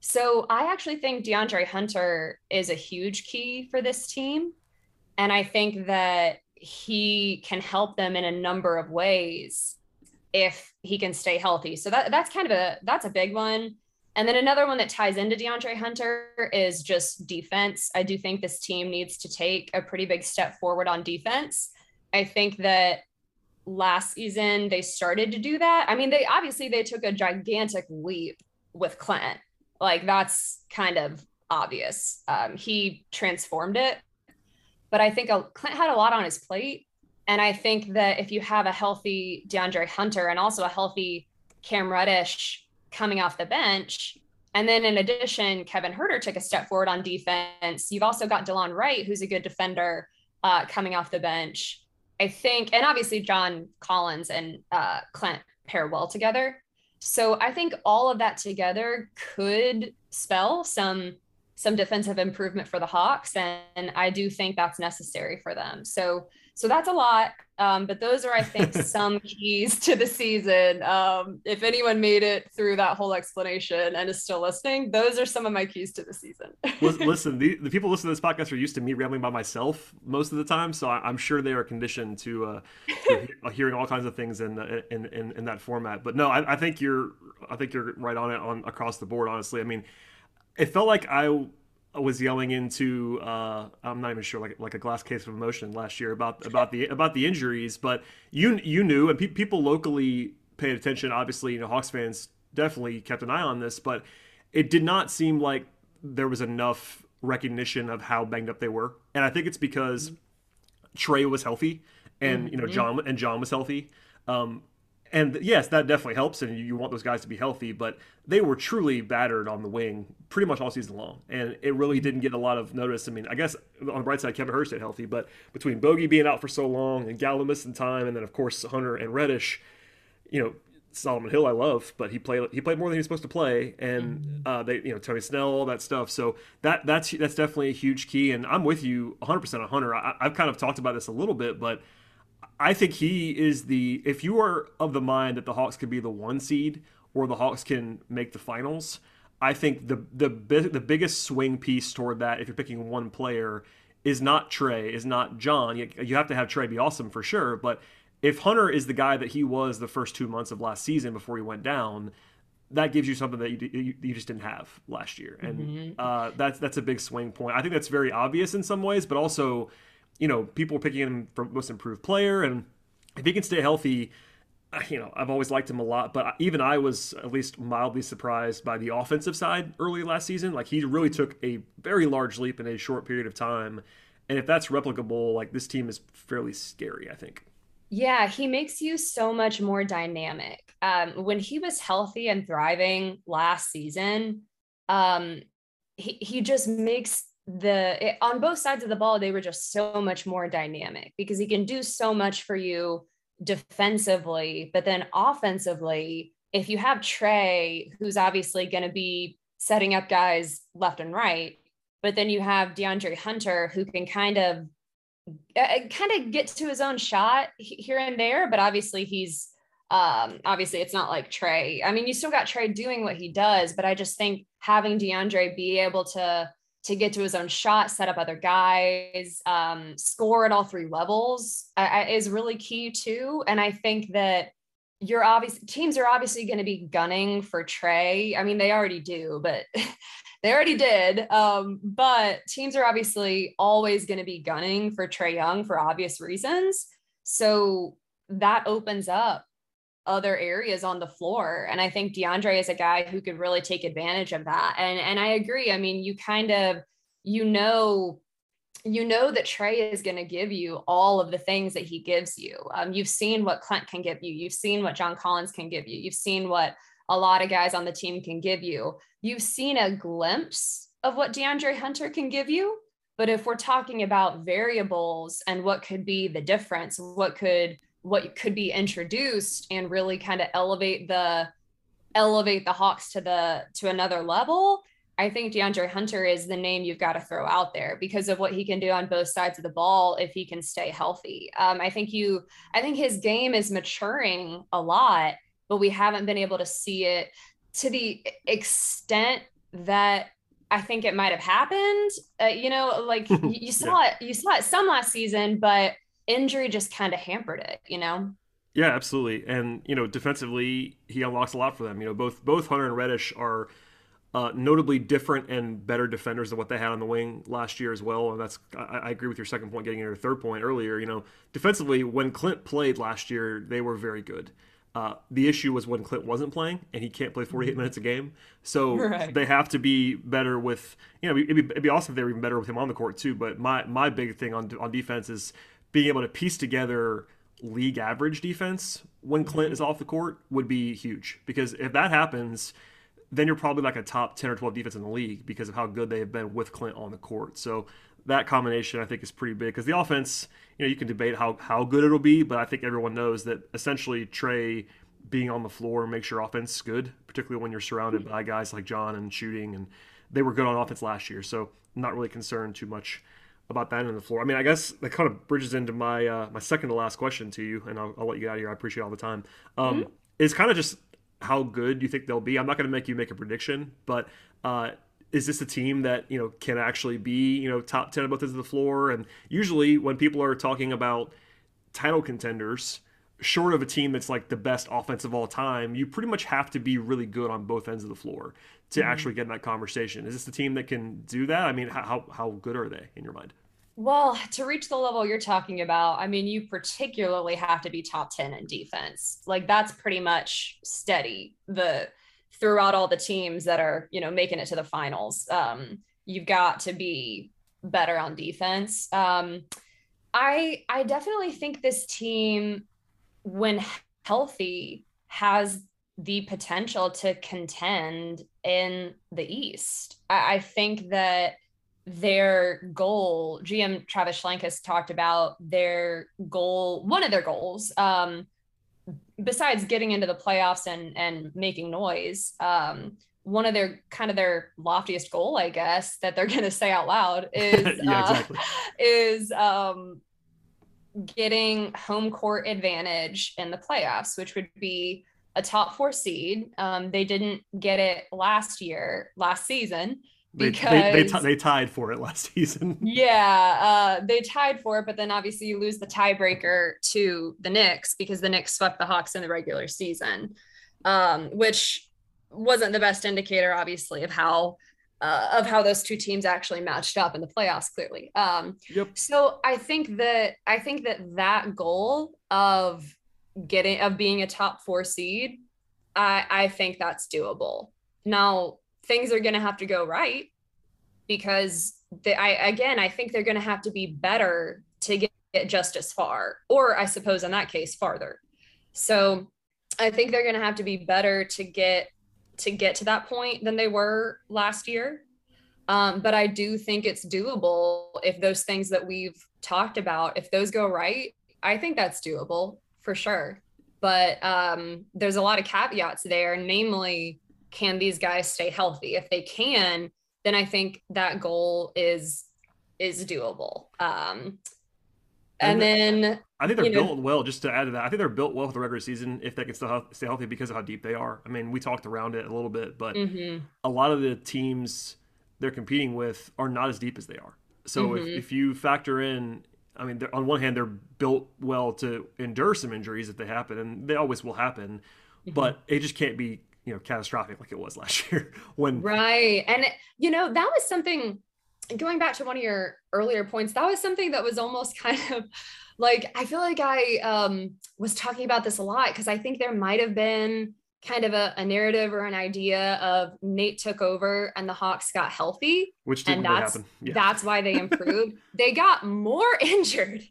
So I actually think DeAndre Hunter is a huge key for this team. And I think that he can help them in a number of ways if he can stay healthy. So that that's kind of a that's a big one. And then another one that ties into DeAndre Hunter is just defense. I do think this team needs to take a pretty big step forward on defense. I think that last season they started to do that. I mean, they obviously they took a gigantic leap with Clint. Like that's kind of obvious. Um, he transformed it but I think a, Clint had a lot on his plate. And I think that if you have a healthy DeAndre Hunter and also a healthy Cam Reddish coming off the bench, and then in addition, Kevin Huerter took a step forward on defense. You've also got Delon Wright, who's a good defender uh, coming off the bench. I think, and obviously John Collins and uh, Clint pair well together. So I think all of that together could spell some some defensive improvement for the Hawks, and I do think that's necessary for them. So so that's a lot. Um, but those are, I think, some keys to the season. Um, if anyone made it through that whole explanation and is still listening, those are some of my keys to the season. Listen, the, the, people listening to this podcast are used to me rambling by myself most of the time, so I, am sure they are conditioned to, uh, to hearing all kinds of things in, in, in, in that format. But no, I, I think you're I think you're right on it on across the board. Honestly, I mean it felt like I was yelling into uh, I'm not even sure like like a glass case of emotion last year about about the about the injuries, but you you knew and pe- people locally paid attention. Obviously, you know Hawks fans definitely kept an eye on this, but it did not seem like there was enough recognition of how banged up they were, and I think it's because Trae was healthy and mm-hmm. you know mm-hmm. John and John was healthy. Um, and yes, that definitely helps, and you want those guys to be healthy. But they were truly battered on the wing pretty much all season long, and it really didn't get a lot of notice. I mean, I guess on the bright side, Kevin Huerter stayed healthy, but between Bogey being out for so long and Gallo missing time, and then of course Hunter and Reddish, you know, Solomon Hill I love, but he played he played more than he was supposed to play, and Mm-hmm. uh, they you know Tony Snell all that stuff. So that that's that's definitely a huge key, and I'm with you 100 percent on Hunter. I, I've kind of talked about this a little bit, but I think he is the if you are of the mind that the Hawks could be the one seed or the Hawks can make the finals. I think the the the biggest swing piece toward that, if you're picking one player, is not Trae, is not John. You, you have to have Trae be awesome for sure, but if Hunter is the guy that he was the first two months of last season before he went down, that gives you something that you, you, you just didn't have last year, and Mm-hmm. uh, that's that's a big swing point. I think that's very obvious in some ways, but also, you know, people are picking him for most improved player, and if he can stay healthy, you know, I've always liked him a lot. But even I was at least mildly surprised by the offensive side early last season. Like he really took a very large leap in a short period of time, and if that's replicable, like this team is fairly scary. I think. Yeah, he makes you so much more dynamic. Um, when he was healthy and thriving last season, um, he he just makes the it, on both sides of the ball they were just so much more dynamic because he can do so much for you defensively, but then offensively, if you have Trae, who's obviously going to be setting up guys left and right, but then you have DeAndre Hunter who can kind of uh, kind of get to his own shot here and there, but obviously he's um obviously it's not like Trae. I mean, you still got Trae doing what he does, but I just think having DeAndre be able to to get to his own shot, set up other guys, um, score at all three levels uh, uh, is really key too. And I think that you're obvious teams are obviously going to be gunning for Trae. I mean, they already do, but they already did. Um, but teams are obviously always going to be gunning for Trae Young for obvious reasons. So that opens up other areas on the floor. And I think DeAndre is a guy who could really take advantage of that. And and I agree. I mean, you kind of you know you know that Trae is going to give you all of the things that he gives you. Um, you've seen what Clint can give you. You've seen what John Collins can give you. You've seen what a lot of guys on the team can give you. You've seen a glimpse of what DeAndre Hunter can give you. But if we're talking about variables and what could be the difference, what could what could be introduced and really kind of elevate the elevate the Hawks to the to another level, I think DeAndre Hunter is the name you've got to throw out there because of what he can do on both sides of the ball if he can stay healthy. Um, I think you, I think his game is maturing a lot, but we haven't been able to see it to the extent that I think it might have happened. Uh, you know, like you, you saw it, you saw it some last season, but injury just kind of hampered it. You know. Yeah, absolutely. And you know, defensively, he unlocks a lot for them. You know, both both Hunter and Reddish are uh, notably different and better defenders than what they had on the wing last year as well. And that's I, I agree with your second point, getting into your third point earlier. You know, defensively, when Clint played last year, they were very good. Uh, the issue was when Clint wasn't playing, and he can't play 48 minutes a game. So Right. they have to be better with. You know, it'd be, it'd be awesome if they were even better with him on the court too. But my my big thing on on defense is being able to piece together league average defense when Clint mm-hmm. is off the court would be huge because if that happens, then you're probably like a top 10 or 12 defense in the league because of how good they have been with Clint on the court. So that combination I think is pretty big because the offense, you know, you can debate how how good it'll be, but I think everyone knows that essentially Trae being on the floor makes your offense good, particularly when you're surrounded mm-hmm. by guys like John and shooting and they were good on offense last year. So I'm not really concerned too much about that on the floor. I mean, I guess that kind of bridges into my uh, my second to last question to you, and I'll, I'll let you get out of here. I appreciate all the time. Um, Mm-hmm. Is kind of just how good you think they'll be. I'm not going to make you make a prediction, but uh, is this a team that you know can actually be you know top ten on both ends of the floor? And usually when people are talking about title contenders, short of a team that's like the best offense of all time, you pretty much have to be really good on both ends of the floor to actually get in that conversation. Is this the team that can do that? I mean, how how, how good are they in your mind? Well, to reach the level you're talking about, I mean, you particularly have to be top 10 in defense. Like that's pretty much steady the throughout all the teams that are, you know, making it to the finals. Um, you've got to be better on defense. Um, I I definitely think this team, when healthy, has the potential to contend in the East. I, I think that their goal, GM Travis Schlenkus talked about their goal, one of their goals, um, besides getting into the playoffs and and making noise, um, one of their kind of their loftiest goal, I guess, that they're going to say out loud is yeah, uh, exactly. is um, getting home court advantage in the playoffs, which would be a top four seed. Um, they didn't get it last year, last season. Because they, they, they, t- they tied for it last season. yeah, uh, they tied for it, but then obviously you lose the tiebreaker to the Knicks because the Knicks swept the Hawks in the regular season, um, which wasn't the best indicator, obviously, of how uh, of how those two teams actually matched up in the playoffs. Clearly, um, yep. So I think that I think that that goal of getting of being a top four seed, I I think that's doable. Now things are going to have to go right because they, I again I think they're going to have to be better to get, get just as far, or I suppose in that case farther. So I think they're going to have to be better to get to get to that point than they were last year. Um, but I do think it's doable if those things that we've talked about, if those go right, I think that's doable for sure. But um, there's a lot of caveats there, namely, can these guys stay healthy? If they can, then I think that goal is is doable. Um, and, and then I think they're built know, well. Just to add to that, I think they're built well for the regular season if they can still stay healthy because of how deep they are. I mean, we talked around it a little bit, but mm-hmm. a lot of the teams they're competing with are not as deep as they are. So mm-hmm. if, if you factor in, I mean, on one hand, they're built well to endure some injuries if they happen, and they always will happen, mm-hmm. but it just can't be you know catastrophic like it was last year when right and you know that was something going back to one of your earlier points, that was something that was almost kind of like I feel like I um, was talking about this a lot because I think there might have been kind of a, a, narrative or an idea of Nate took over and the Hawks got healthy, which didn't and that's happen. Yeah. that's why they improved. they got more injured.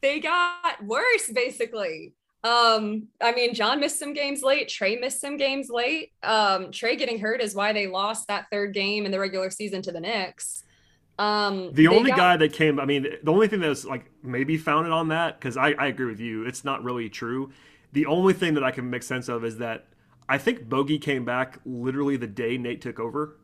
They got worse, basically. Um, I mean, John missed some games late. Trae missed some games late. Um, Trey getting hurt is why they lost that third game in the regular season to the Knicks. Um, the only got... guy that came, I mean, the only thing that was like maybe founded on that, because I, I agree with you, it's not really true. The only thing that I can make sense of is that I think Bogey came back literally the day Nate took over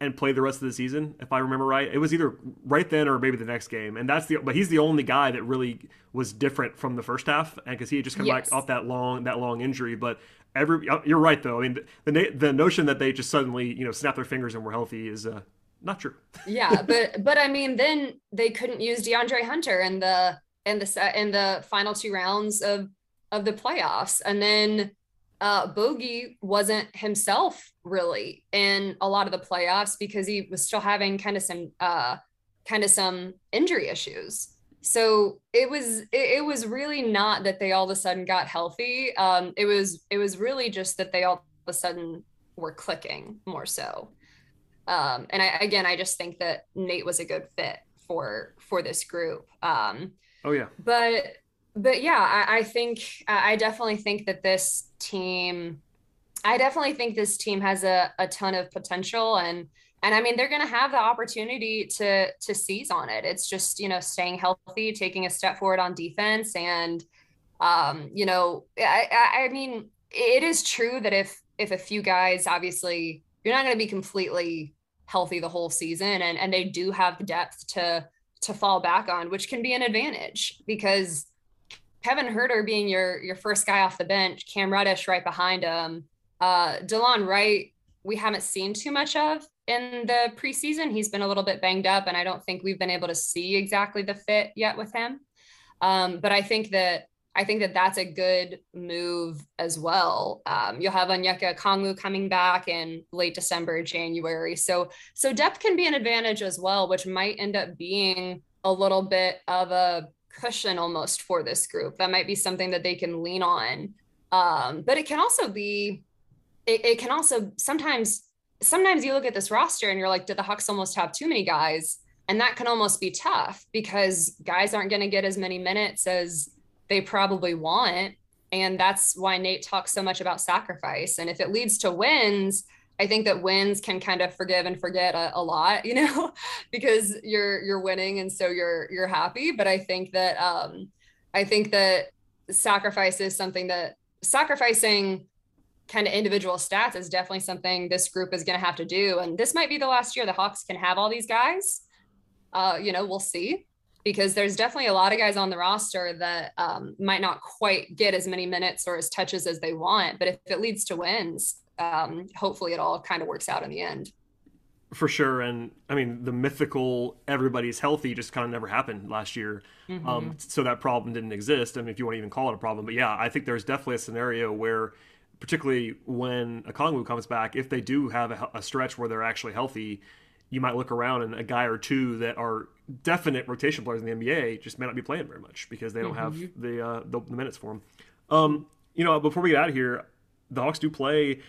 and played the rest of the season, if I remember right. It was either right then or maybe the next game, and that's the. But he's the only guy that really was different from the first half, and because he had just come yes. back off that long that long injury. But every you're right though. I mean, the, the the notion that they just suddenly you know snap their fingers and were healthy is uh, not true. yeah, but but I mean, then they couldn't use DeAndre Hunter in the in the set in the final two rounds of of the playoffs, and then uh, Bogey wasn't himself really in a lot of the playoffs because he was still having kind of some uh, kind of some injury issues. So it was it, it, was really not that they all of a sudden got healthy. Um, it was it was really just that they all of a sudden were clicking more so. Um, and I, again, I just think that Nate was a good fit for for this group. Um, oh yeah. But but yeah, I, I think I definitely think that this team, I definitely think this team has a, a ton of potential and and I mean they're going to have the opportunity to to seize on it. It's just you know staying healthy, taking a step forward on defense, and um, you know I, I mean it is true that if if a few guys obviously you're not going to be completely healthy the whole season and and they do have the depth to to fall back on which can be an advantage because Kevin Huerter being your your first guy off the bench, Cam Reddish right behind him, uh, Delon Wright we haven't seen too much of in the preseason. He's been a little bit banged up, and I don't think we've been able to see exactly the fit yet with him. Um, but I think that I think that that's a good move as well. Um, you'll have Onyeka Okongwu coming back in late December, January. So so depth can be an advantage as well, which might end up being a little bit of a cushion almost for this group. That might be something that they can lean on. Um, but it can also be, it, it can also sometimes sometimes you look at this roster and you're like, did the Hawks almost have too many guys? And that can almost be tough because guys aren't going to get as many minutes as they probably want. And that's why Nate talks so much about sacrifice. And if it leads to wins, I think that wins can kind of forgive and forget a, a lot, you know, because you're you're winning and so you're you're happy. But I think that um I think that sacrifice is something that sacrificing kind of individual stats is definitely something this group is going to have to do. And this might be the last year the Hawks can have all these guys. Uh, you know, we'll see because there's definitely a lot of guys on the roster that um, might not quite get as many minutes or as touches as they want. But if it leads to wins, um, hopefully it all kind of works out in the end. For sure, and I mean the mythical everybody's healthy just kind of never happened last year, mm-hmm. um, so that problem didn't exist. I mean, if you want to even call it a problem, but yeah, I think there's definitely a scenario where, particularly when Okongwu comes back, if they do have a, a stretch where they're actually healthy, you might look around and a guy or two that are definite rotation players in the NBA just may not be playing very much because they don't mm-hmm. have the, uh, the, the minutes for them. Um, you know, before we get out of here, the Hawks do play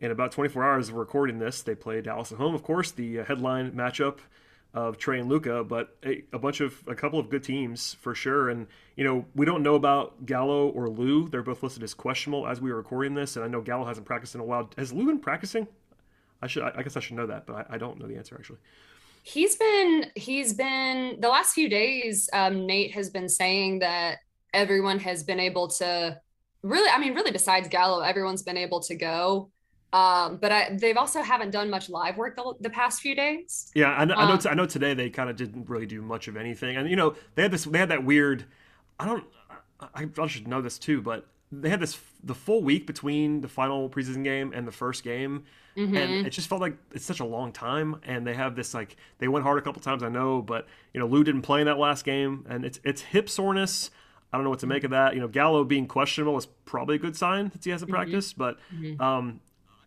in about 24 hours of recording this. They play Dallas at home, of course, the uh, headline matchup of Trae and Luka, but a, a, bunch of a couple of good teams for sure. And you know, we don't know about Gallo or Lou. They're both listed as questionable as we are recording this, and I know Gallo hasn't practiced in a while. Has Lou been practicing? I should. I guess I should know that, but I, I don't know the answer actually. He's been. He's been the last few days. Um, Nate has been saying that everyone has been able to really. I mean, really, besides Gallo, everyone's been able to go. Um, but I, they've also haven't done much live work the, the past few days. Yeah, I know. Um, I know, t- I know today they kind of didn't really do much of anything, and you know they had this. They had that weird. I don't. I, I should know this too, but they had this the full week between the final preseason game and the first game, mm-hmm. and it just felt like it's such a long time. And they have this like they went hard a couple times, I know, but you know Lou didn't play in that last game, and it's it's hip soreness. I don't know what to make of that. You know, Gallo being questionable is probably a good sign that he hasn't mm-hmm. practiced, but mm-hmm. um,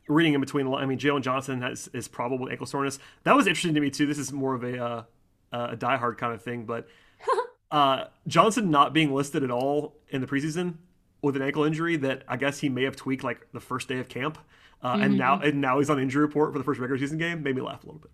reading in between, I mean, Jalen Johnson has is probably ankle soreness. That was interesting to me too. This is more of a uh, a diehard kind of thing, but uh, Johnson not being listed at all in the preseason with an ankle injury that I guess he may have tweaked like the first day of camp, uh, mm-hmm. and now and now he's on injury report for the first regular season game. Made me laugh a little bit.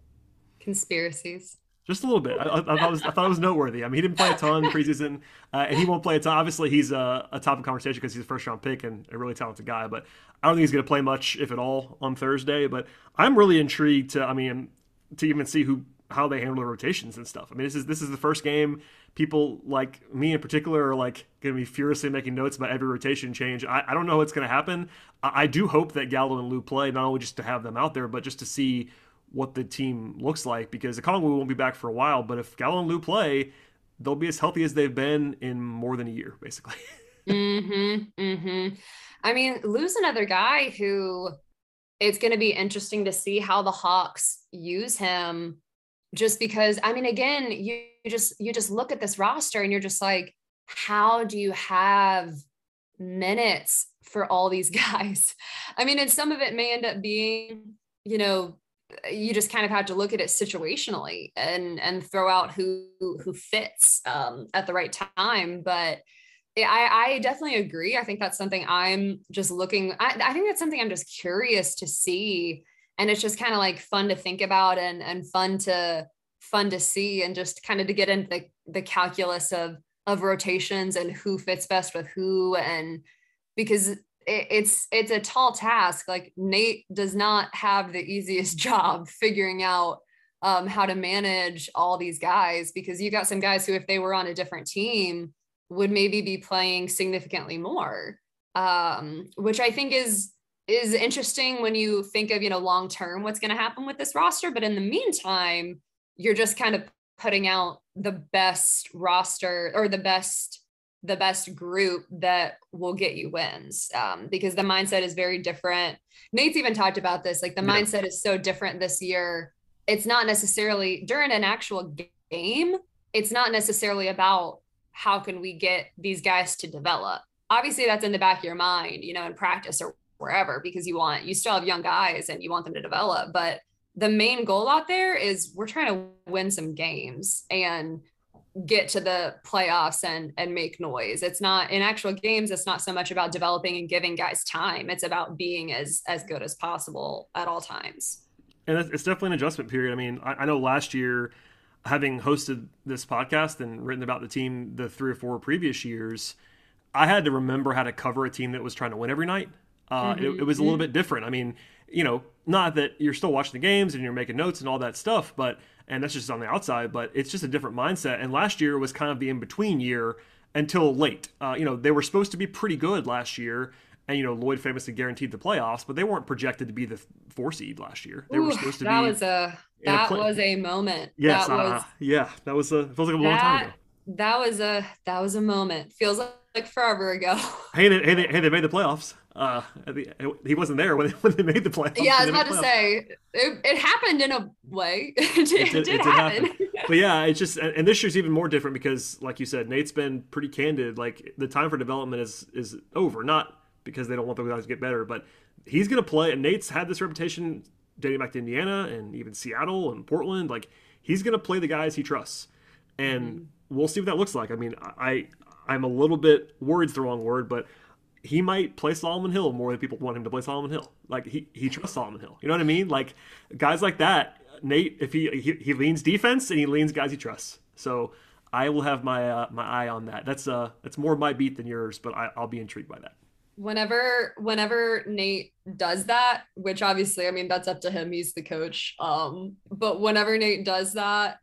Conspiracies. Just a little bit. I, I, I, thought, it was, I thought it was noteworthy. I mean, he didn't play a ton preseason, uh, and he won't play a ton. Obviously, he's a, a top of conversation because he's a first round pick and a really talented guy. But I don't think he's going to play much, if at all, on Thursday. But I'm really intrigued to, I mean, to even see who how they handle the rotations and stuff. I mean, this is this is the first game people like me in particular are like going to be furiously making notes about every rotation change. I, I don't know what's going to happen. I, I, do hope that Gallo and Lou play, not only just to have them out there, but just to see what the team looks like because the Okongwu won't be back for a while. But if Gallo and Lou play, they'll be as healthy as they've been in more than a year, basically. mm-hmm. Mm-hmm. I mean, Lou's another guy who it's going to be interesting to see how the Hawks use him just because I mean, again, you just you just look at this roster and you're just like, how do you have minutes for all these guys? I mean, and some of it may end up being, you know, you just kind of have to look at it situationally and and throw out who who fits um, at the right time. But I, I definitely agree. I think that's something I'm just looking. I, I think that's something I'm just curious to see and it's just kind of like fun to think about and and fun to fun to see and just kind of to get into the, the calculus of of rotations and who fits best with who and because it, it's it's a tall task. Like nate does not have the easiest job figuring out um, how to manage all these guys because you got some guys who if they were on a different team would maybe be playing significantly more um, which i think is is interesting when you think of you know long term what's going to happen with this roster but in the meantime you're just kind of putting out the best roster or the best the best group that will get you wins um, because the mindset is very different. Nate's even talked about this like the yeah. mindset is so different this year. It's not necessarily during an actual game it's not necessarily about how can we get these guys to develop. Obviously that's in the back of your mind you know in practice or wherever because you want you still have young guys and you want them to develop but the main goal out there is we're trying to win some games and get to the playoffs and and make noise. It's not in actual games it's not so much about developing and giving guys time. It's about being as as good as possible at all times. And it's definitely an adjustment period. I mean I, I know last year having hosted this podcast and written about the team the three or four previous years i had to remember how to cover a team that was trying to win every night uh, mm-hmm. it, it, was a little mm-hmm. bit different. I mean, you know, not that you're still watching the games and you're making notes and all that stuff, but and that's just on the outside, but it's just a different mindset. And last year was kind of the in between year until late. Uh, you know, they were supposed to be pretty good last year, and you know Lloyd famously guaranteed the playoffs, but they weren't projected to be the four seed last year. They Ooh, were supposed to that be. was a that play- was a moment. Yes, that uh, was yeah, that was a feels like a long that, time ago. That was a that was a moment. Feels like forever ago. Hey, they, hey, they, hey, they made the playoffs. Uh, he wasn't there when they, when they made the playoffs. Yeah, I was about to say it, it, happened in a way. it, did, it, did, it did happen. happen. but yeah, it's just and this year's even more different because, like you said, Nate's been pretty candid. Like the time for development is is over. Not because they don't want the guys to get better, but he's going to play. And Nate's had this reputation dating back to Indiana and even Seattle and Portland. Like he's going to play the guys he trusts, and mm-hmm. we'll see what that looks like. I mean, I I'm a little bit worried's the wrong word, but he might play Solomon Hill more than people want him to play Solomon Hill. Like he he trusts Solomon Hill. You know what I mean? Like guys like that, Nate, if he he, he leans defense and he leans guys he trusts. So I will have my uh, my eye on that. That's uh that's more my beat than yours, but I, I'll be intrigued by that whenever whenever Nate does that, which obviously I mean that's up to him, he's the coach. Um, but whenever Nate does that,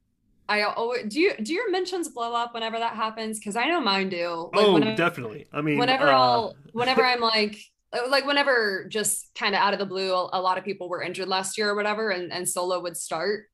I always do you do your mentions blow up whenever that happens? Because I know mine do. Like, oh, definitely. I mean, whenever uh... I'll whenever I'm like like whenever just kind of out of the blue, a lot of people were injured last year or whatever, and and Solo would start,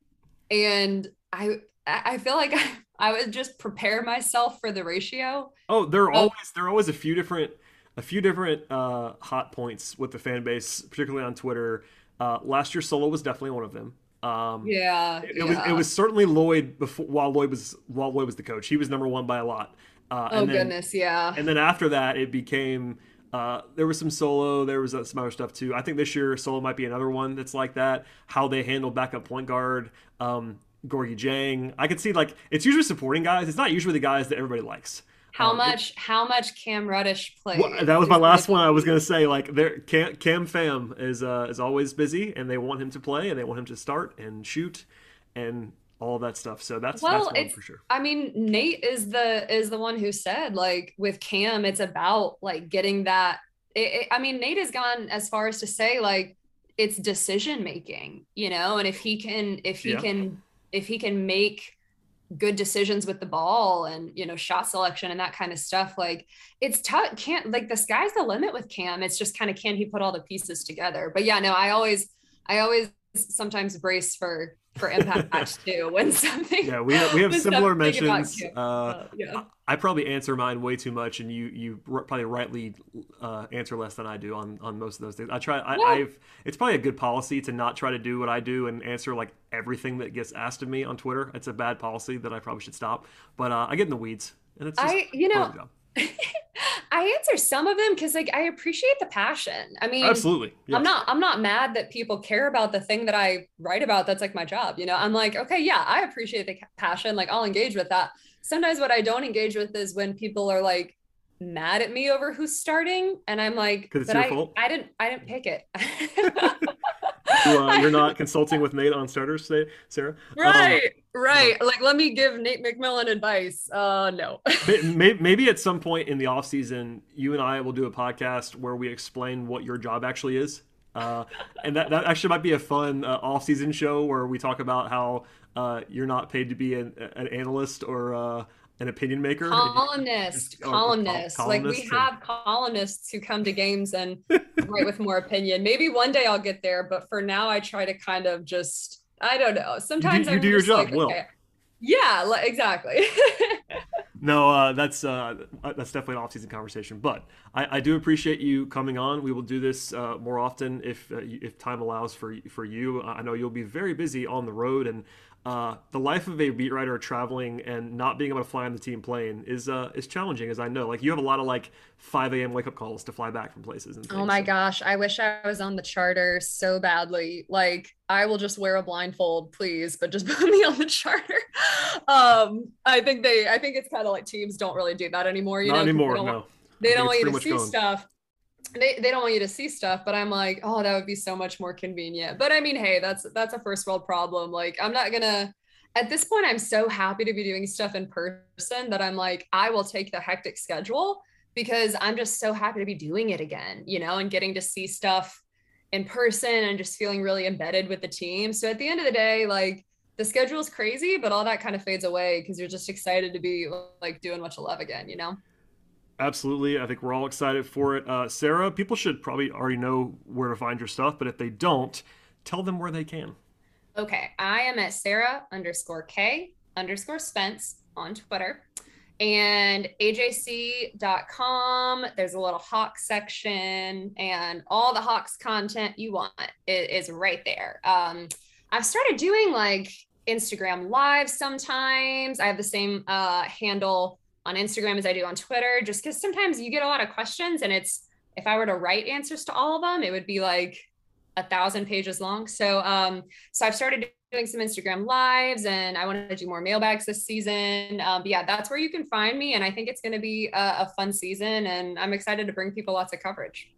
and I I feel like I, I would just prepare myself for the ratio. Oh, there are always there are always a few different a few different uh, hot points with the fan base, particularly on Twitter. Uh, last year, Solo was definitely one of them. Um, yeah, it, yeah. was it was certainly Lloyd before while Lloyd was while Lloyd was the coach. He was number one by a lot. Uh, oh then, goodness, yeah. And then after that, it became uh, there was some solo. There was uh, some other stuff too. I think this year solo might be another one that's like that. How they handle backup point guard, um, Gorgui Dieng. I could see like it's usually supporting guys. It's not usually the guys that everybody likes. How um, much? How much Cam Reddish plays? Well, that was my last one. I was gonna say like there, Cam, Cam Fam is uh, is always busy, and they want him to play, and they want him to start and shoot, and all that stuff. So that's well, that's for sure. I mean, Nate is the is the one who said like with Cam, it's about like getting that. It, it, I mean, Nate has gone as far as to say like it's decision making, you know, and if he can if he yeah. can if he can make good decisions with the ball and you know shot selection and that kind of stuff like it's tough can't like the sky's the limit with cam. It's just kind of can he put all the pieces together? But yeah no i always i always sometimes brace for for impact too when something yeah we have, we have similar mentions uh, uh, yeah. I probably answer mine way too much and you you probably rightly uh, answer less than i do on on most of those things i try I, yeah. i've it's probably a good policy to not try to do what i do and answer like everything that gets asked of me on twitter it's a bad policy that i probably should stop but uh, i get in the weeds and it's i you know I answer some of them because like I appreciate the passion. I mean, absolutely. Yes. I'm not I'm not mad that people care about the thing that I write about. That's like my job. You know, I'm like, okay, yeah, I appreciate the passion. Like I'll engage with that. Sometimes what I don't engage with is when people are like mad at me over who's starting, and I'm like, but I, fault. I didn't I didn't pick it. uh, you're not consulting with Nate on starters, today, Sarah. Right, um, right. No. Like, let me give Nate McMillan advice. Uh, no. maybe at some point in the off season, you and I will do a podcast where we explain what your job actually is. Uh, and that, that actually might be a fun uh, off season show where we talk about how uh, you're not paid to be an, an analyst or uh, an opinion maker? Columnist oh, columnist. like we have columnists who come to games and write with more opinion. Maybe one day i'll get there but for now i try to kind of just i don't know. Sometimes you do, you do your job like, well okay. yeah like, exactly. No uh, that's uh, that's definitely an off-season conversation but I, I do appreciate you coming on. We will do this uh, more often if uh, if time allows for for you. I know you'll be very busy on the road and uh, the life of a beat writer traveling and not being able to fly on the team plane is uh, is challenging, as I know. Like you have a lot of like 5 a.m. wake up calls to fly back from places. And oh my so. gosh, I wish I was on the charter so badly. Like I will just wear a blindfold, please, but just put me on the charter. um, I think they, I think it's kind of like teams don't really do that anymore. You not know, anymore. They don't, no. They don't want you to see gone. stuff they, they don't want you to see stuff but i'm like oh that would be so much more convenient but i mean hey that's that's a first world problem like i'm not gonna at this point, I'm so happy to be doing stuff in person that I'm like, I will take the hectic schedule because I'm just so happy to be doing it again, you know, and getting to see stuff in person and just feeling really embedded with the team. So at the end of the day, like the schedule is crazy, but all that kind of fades away because you're just excited to be like doing what you love again, you know? Absolutely. I think we're all excited for it. Uh, Sarah, people should probably already know where to find your stuff, but if they don't, tell them where they can. Okay. I am at Sarah underscore K underscore Spence on Twitter and ajc.com. There's a little Hawks section, and all the Hawks content you want is, is right there. Um, I've started doing like Instagram live sometimes. I have the same uh, handle on Instagram as I do on Twitter, just because sometimes you get a lot of questions, and it's if I were to write answers to all of them, it would be like a thousand pages long. So, um, so I've started doing some Instagram lives, and I want to do more mailbags this season. Um, yeah, that's where you can find me, and I think it's going to be a, a fun season, and I'm excited to bring people lots of coverage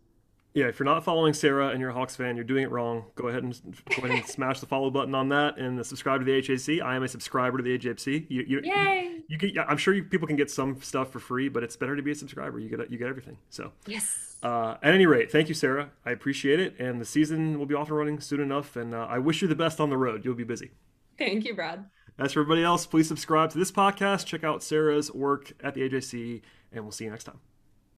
yeah, if you're not following Sarah and you're a Hawks fan, you're doing it wrong. Go ahead and go ahead and smash the follow button on that and subscribe to the AJC. I am a subscriber to the AJC. You, you, Yay! You, you I'm sure you, people can get some stuff for free, but it's better to be a subscriber. You get you get everything. So yes. Uh, at any rate, thank you, Sarah. I appreciate it, and the season will be off and running soon enough. And uh, I wish you the best on the road. You'll be busy. Thank you, Brad. As for everybody else, please subscribe to this podcast. Check out Sarah's work at the AJC, and we'll see you next time.